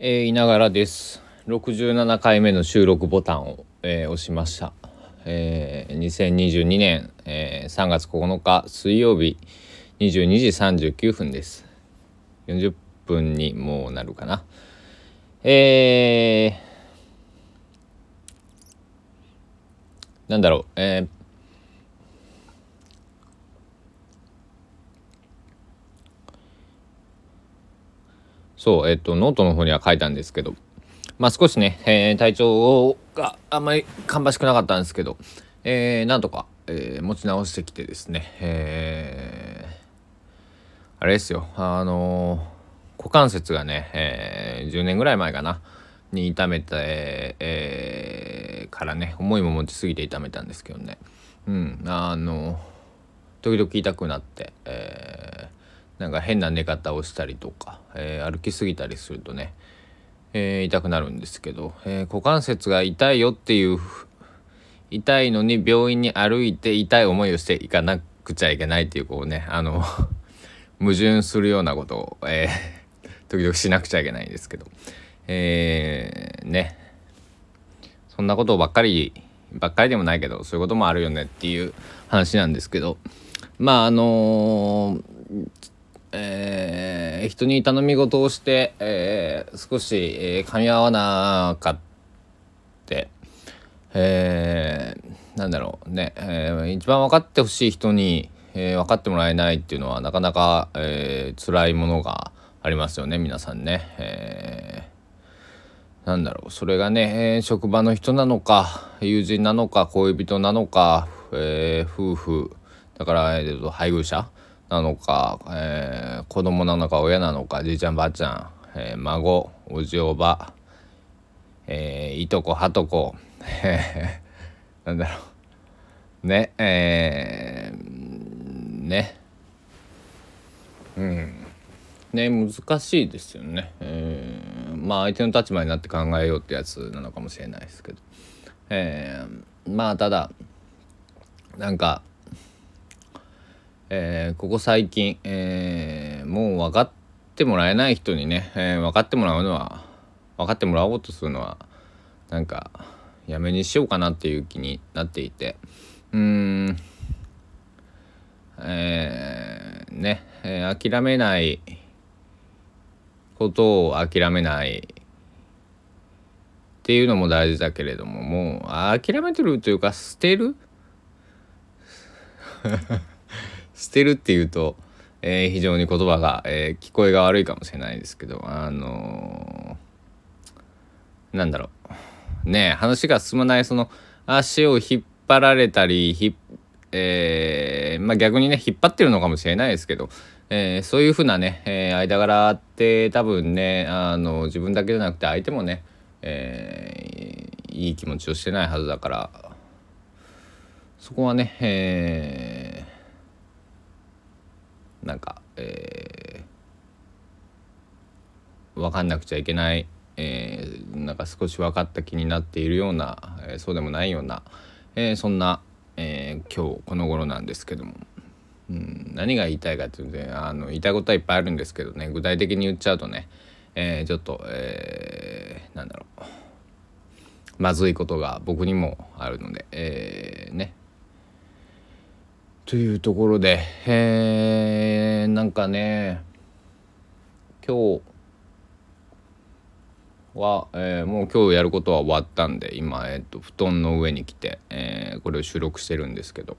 えー、いながらです。67回目の収録ボタンを、えー、押しました、えー、2022年、えー、3月9日水曜日22時39分です。40分にもうなるかな。えー、なんだろう。えーそう、えっと、ノートの方には書いたんですけど、まあ少しね、えー、体調があんまり芳しくなかったんですけど、えー、なんとか、えー、持ち直してきてですね、えー、あれですよ、あの、股関節がね、えー、10年ぐらい前かな、に痛めて、えー、からね、思いも持ちすぎて痛めたんですけどね、うん、あの時々痛くなって、えー、なんか変な寝方をしたりとか、えー、歩きすぎたりするとね、えー、痛くなるんですけど、えー、股関節が痛いよっていう痛いのに病院に歩いて痛い思いをしていかなくちゃいけないっていうこうねあの 矛盾するようなことを、え 時々しなくちゃいけないんですけどえね。そんなことばっかりばっかりでもないけどそういうこともあるよねっていう話なんですけどまああのーえ、人に頼み事をして、えー、少し、えー、噛み合わなかって、えー、なんだろうね、えー、一番分かってほしい人に、えー、分かってもらえないっていうのはなかなか、えー、辛いものがありますよね皆さんね。えー、なんだろう。それがね、えー、職場の人なのか友人なのか恋人なのか、えー、夫婦。だから、えー、配偶者なのか、えー、子供なのか親なのかじいちゃんばあちゃん、えー、孫おじおば、えー、いとこはとこなんだろう。ねえー、ね。うん。ね難しいですよね、えー、まあ相手の立場になって考えようってやつなのかもしれないですけど、えー、まあただなんかえー、ここ最近、えー、もう分かってもらえない人にね、えー、分かってもらうのは分かってもらおうとするのはなんかやめにしようかなっていう気になっていてうーんえー、ね、えー、諦めないことを諦めないっていうのも大事だけれどももう諦めてるというか捨てる？捨てるっていうと、えー、非常に言葉が、えー、聞こえが悪いかもしれないですけどあのー、なんだろう。ね話が進まないその足を引っ張られたりひえー、まあ、逆にね引っ張ってるのかもしれないですけど、え、そういうふうなね、え、間柄って多分ねあの自分だけじゃなくて相手もね、えいい気持ちをしてないはずだからそこはね、えなんか、えー、分かんなくちゃいけない、えー、なんか少し分かった気になっているような、えー、そうでもないような、えー、そんな、えー、今日この頃なんですけども、うん、何が言いたいかっていうと、ね、あの言いたいことはいっぱいあるんですけどね具体的に言っちゃうとね、えー、ちょっと、えー、なんだろう。まずいことが僕にもあるので、えー、ね。というところで、えー、なんかね今日は、えー、もう今日やることは終わったんで今、えーと、布団の上に来て、えー、これを収録してるんですけど。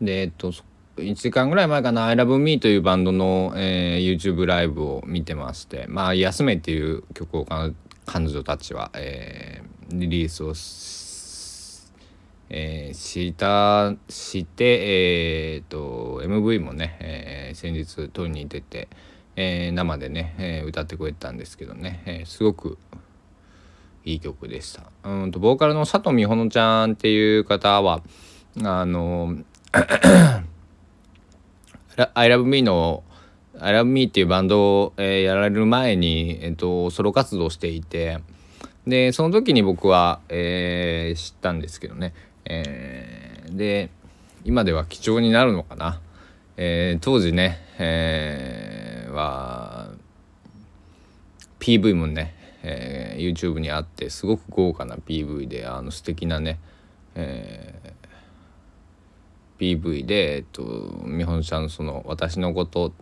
でえっ、と1時間ぐらい前かな「ILOVEME」というバンドの、えー、YouTube ライブを見てましてまあ「休め」っていう曲を彼女たちは、えー、リリースをしえー、したして、えーと、MV もね、えー、先日撮りに出て、えー、生でね、えー、歌ってくれたんですけどね、えー、すごくいい曲でした。うんとボーカルの佐藤美穂乃ちゃんっていう方はあの「ILOVEME」の「ILOVEME」っていうバンドを、えー、やられる前に、えーとソロ活動していてでその時に僕は、えー、知ったんですけどねえー、で今では貴重になるのかな、えー、当時ね、えー、は PV もね、えー、YouTube にあってすごく豪華な PV であの素敵なね、えー、PV で、えっと、美穂ちゃんのその「私のこと」っ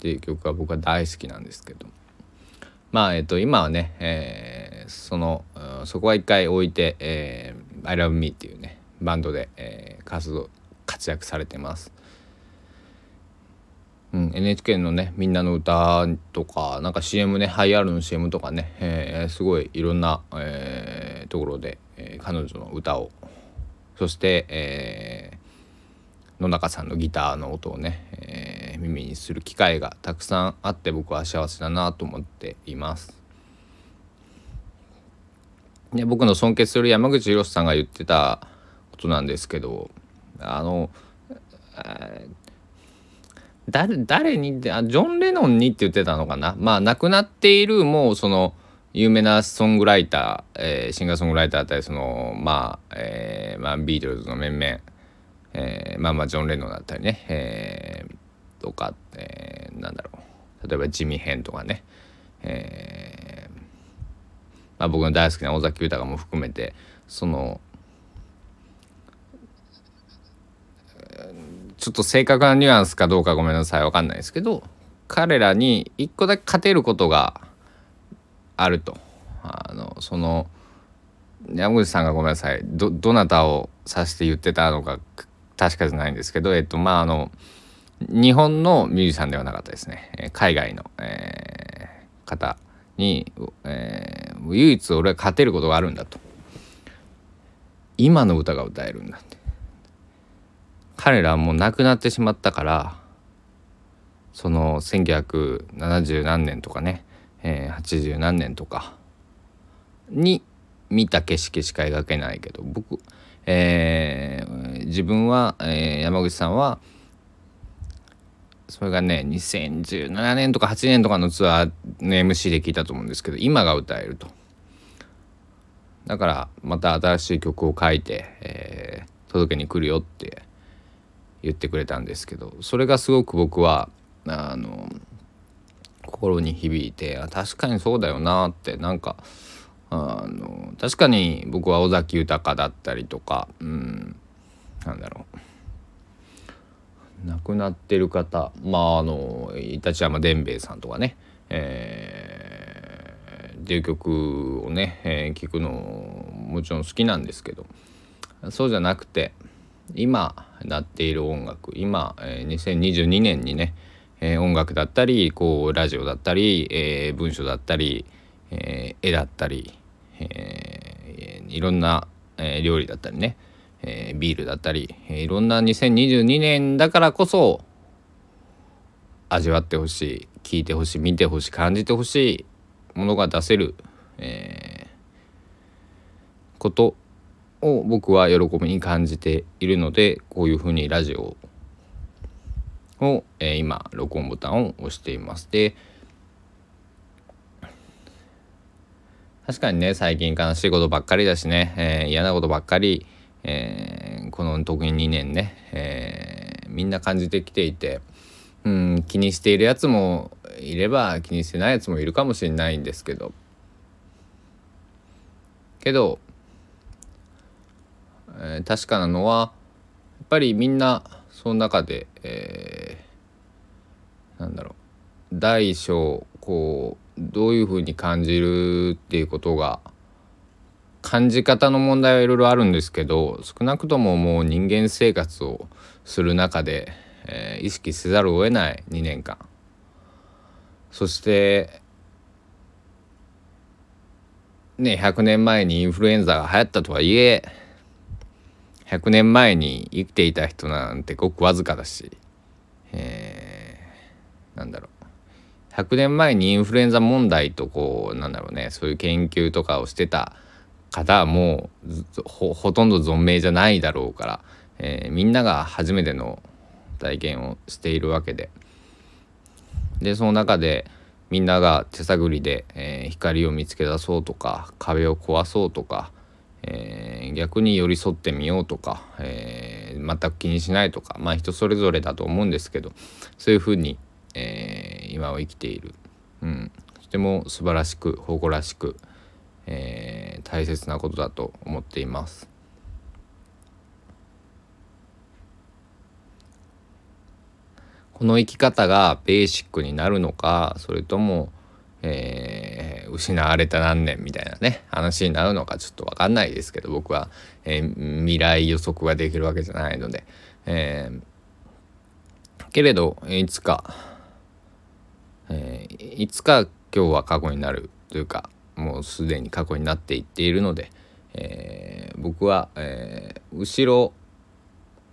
ていう曲は僕は大好きなんですけど。まあえっと今はね、えー、そのそこは一回置いて「えー、I love me」っていうねバンドで、えー、活動活躍されてます。うん、NHK のね「みんなの歌とかなんか CM ねハイアールの CM とかね、えー、すごいいろんな、えー、ところで、えー、彼女の歌をそして、えー、野中さんのギターの音をね、えー、耳にする機会がたくさんあって僕は幸せだなと思っています。で僕の尊敬する山口博さんが言ってたことなんですけどあの、誰誰にってあジョン・レノンにって言ってたのかな？まあ亡くなっているもうその有名なソングライター、えー、シンガーソングライターだったりそのまあ、えーまあ、ビートルズの面々、えー、まあまあジョン・レノンだったりね、えー、とか、えー、なんだろう。例えばジミヘンとかね、えーまあ、僕の大好きな尾崎豊も含めてそのちょっと正確なニュアンスかどうかごめんなさい分かんないですけど彼らに一個だけ勝てることがあると。あのその山口さんがごめんなさいどどなたを指して言ってたのか確かじゃないんですけどえっとまああの日本のミュージシャンではなかったですね。海外の、えー、方に、えー、唯一俺は勝てることがあるんだと。今の歌が歌えるんだって。彼らはもう亡くなってしまったからその1970何年とかね、えー、80何年とかに見た景色しか描けないけど僕、えー、自分は、えー、山口さんはそれがね2017年とか8年とかのツアーの MC で聞いたと思うんですけど今が歌えると。だからまた新しい曲を書いて、えー、届けに来るよって言ってくれたんですけどそれがすごく僕はあの心に響いて確かにそうだよなってなんかあの確かに僕は尾崎豊だったりとかうんなんだろう。亡くなってる方まああの立山伝兵衛さんとかねえー、っていう曲をね、えー、聞くのもちろん好きなんですけどそうじゃなくて今なっている音楽今、えー、2022年にね、えー、音楽だったりこうラジオだったり、えー、文章だったり、えー、絵だったり、えー、いろんな、えー、料理だったりね、えー、ビールだったり、えー、いろんな2022年だからこそ味わってほしい聞いてほしい見てほしい感じてほしいものが出せる、えー、ことを僕は喜びに感じているのでこういうふうにラジオを、えー、今録音ボタンを押しています。で確かにね最近悲しいことばっかりだしね、えー、嫌なことばっかり、えー、この特に2年ね、えー、みんな感じてきていて、うん、気にしているやつもいれば気にしてないやつもいるかもしれないんですけど。けどえー、確かなのはやっぱりみんなその中で、えー、なんだろう大小こうどういうふうに感じるっていうことが感じ方の問題はいろいろあるんですけど少なくとももう人間生活をする中で、えー、意識せざるを得ない2年間。そしてね100年前にインフルエンザが流行ったとはいえ100年前に生きていた人なんてごくわずかだし、えー、なんだろう。100年前にインフルエンザ問題とこうなんだろうねそういう研究とかをしてた方はもうほとんど存命じゃないだろうから、えー、みんなが初めての体験をしているわけで。でその中でみんなが手探りで、えー、光を見つけ出そうとか壁を壊そうとかえー、逆に寄り添ってみようとか、えー、全く気にしないとかまあ人それぞれだと思うんですけどそういうふうに、え、今は生きている、うん、人っても素晴らしく誇らしく、えー、大切なことだと思っています。この生き方がベーシックになるのかそれとも、えー、失われた何年みたいなね話になるのかちょっと分かんないですけど僕は、えー、未来予測ができるわけじゃないので、えー、けれどいつか、えいつか今日は過去になるというかもうすでに過去になっていっているので、え僕は、え後ろ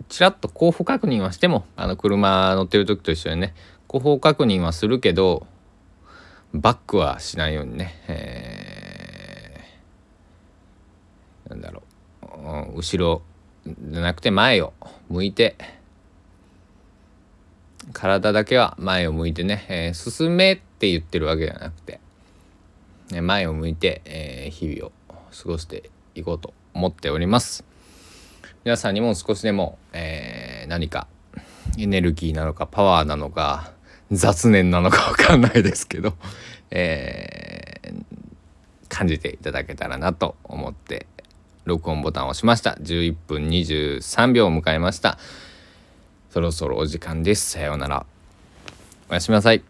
ちらっと後方確認はしてもあの車乗ってる時と一緒にね後方確認はするけどバックはしないようにね、えー、なんだろう後ろじゃなくて前を向いて体だけは前を向いてね、えー、進めって言ってるわけじゃなくて前を向いて、えー、日々を過ごしていこうと思っております。皆さんにも少しでも、えー、何かエネルギーなのかパワーなのか雑念なのか 分かんないですけど、えー、感じていただけたらなと思って録音ボタンを押しました。11分23秒を迎えました。そろそろお時間です。さようなら。おやすみなさい。